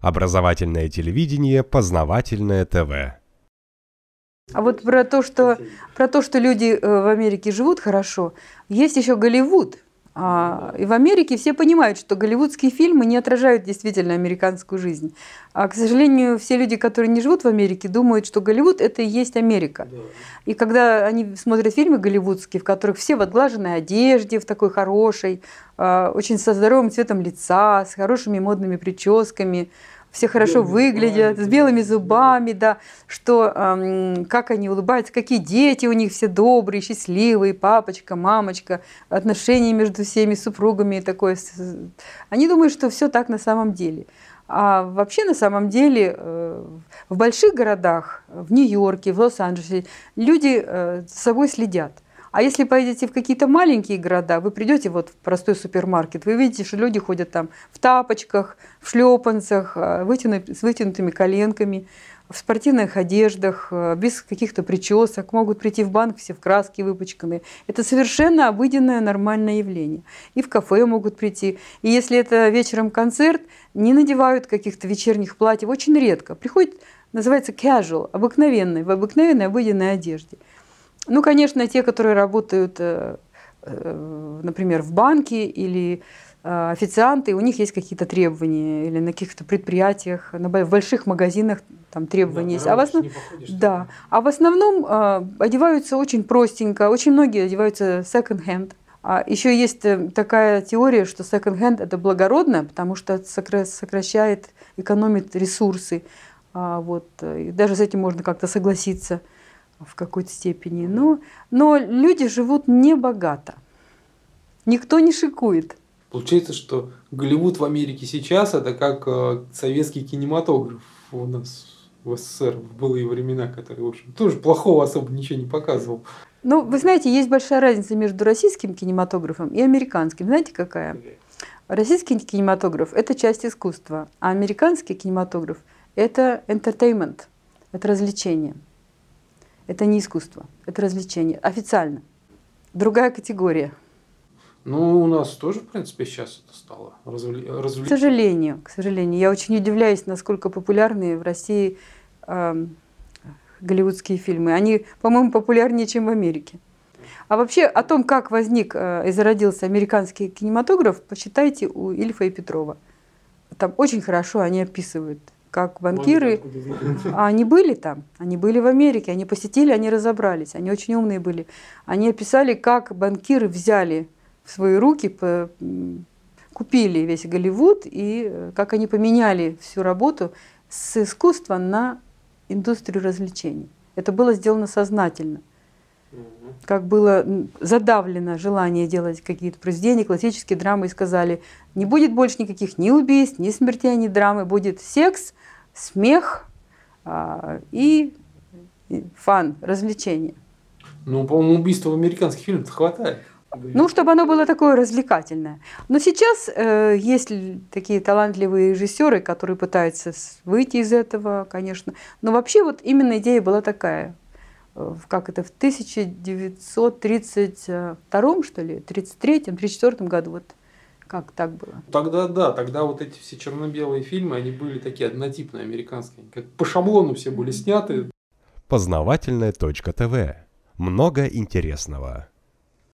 Образовательное телевидение, познавательное ТВ. А вот про то, что, про то, что люди э, в Америке живут хорошо, есть еще Голливуд. А, и в Америке все понимают, что голливудские фильмы не отражают действительно американскую жизнь. А, к сожалению, все люди, которые не живут в Америке, думают, что Голливуд – это и есть Америка. И когда они смотрят фильмы голливудские, в которых все в отглаженной одежде, в такой хорошей, а, очень со здоровым цветом лица, с хорошими модными прическами, все хорошо белыми выглядят, зубами, с белыми зубами, да, что эм, как они улыбаются, какие дети у них все добрые, счастливые, папочка, мамочка, отношения между всеми супругами такое. Они думают, что все так на самом деле. А вообще на самом деле э, в больших городах, в Нью-Йорке, в Лос-Анджелесе люди э, за собой следят. А если поедете в какие-то маленькие города, вы придете вот в простой супермаркет, вы видите, что люди ходят там в тапочках, в шлепанцах, э, с вытянутыми коленками, в спортивных одеждах, э, без каких-то причесок, могут прийти в банк все в краске выпачканные. Это совершенно обыденное нормальное явление. И в кафе могут прийти. И если это вечером концерт, не надевают каких-то вечерних платьев, очень редко. Приходит, называется casual, обыкновенный, в обыкновенной обыденной одежде. Ну, конечно, те, которые работают, э, э, например, в банке или э, официанты, у них есть какие-то требования или на каких-то предприятиях, в больших магазинах там требования да, есть. А в, основ... да. а в основном одеваются очень простенько, очень многие одеваются second-hand. А еще есть такая теория, что second-hand это благородно, потому что сокращает, экономит ресурсы. А вот, и даже с этим можно как-то согласиться в какой-то степени. Но, но люди живут не богато. Никто не шикует. Получается, что Голливуд в Америке сейчас это как э, советский кинематограф у нас в СССР в былые времена, который, в общем, тоже плохого особо ничего не показывал. Ну, вы знаете, есть большая разница между российским кинематографом и американским. Знаете, какая? Российский кинематограф – это часть искусства, а американский кинематограф – это entertainment, это развлечение. Это не искусство, это развлечение. Официально. Другая категория. Ну, у нас тоже, в принципе, сейчас это стало развлечением. К сожалению, к сожалению. Я очень удивляюсь, насколько популярны в России э, голливудские фильмы. Они, по-моему, популярнее, чем в Америке. А вообще о том, как возник э, и зародился американский кинематограф, почитайте у Ильфа и Петрова. Там очень хорошо они описывают как банкиры. А они были там, они были в Америке, они посетили, они разобрались, они очень умные были. Они описали, как банкиры взяли в свои руки, купили весь Голливуд, и э, как они поменяли всю работу с искусства на индустрию развлечений. Это было сделано сознательно. Как было задавлено желание делать какие-то произведения, классические драмы, и сказали, не будет больше никаких ни убийств, ни смертей, ни драмы, будет секс, смех а, и фан, развлечение. Ну, по-моему, убийства в американских фильмах хватает. Ну, чтобы оно было такое развлекательное. Но сейчас э, есть такие талантливые режиссеры, которые пытаются выйти из этого, конечно. Но вообще вот именно идея была такая. Как это, в 1932 что ли, 33-м, 34 году вот как так было? Тогда да, тогда вот эти все черно-белые фильмы, они были такие однотипные, американские. Как по шаблону все были сняты. Познавательная точка ТВ. Много интересного.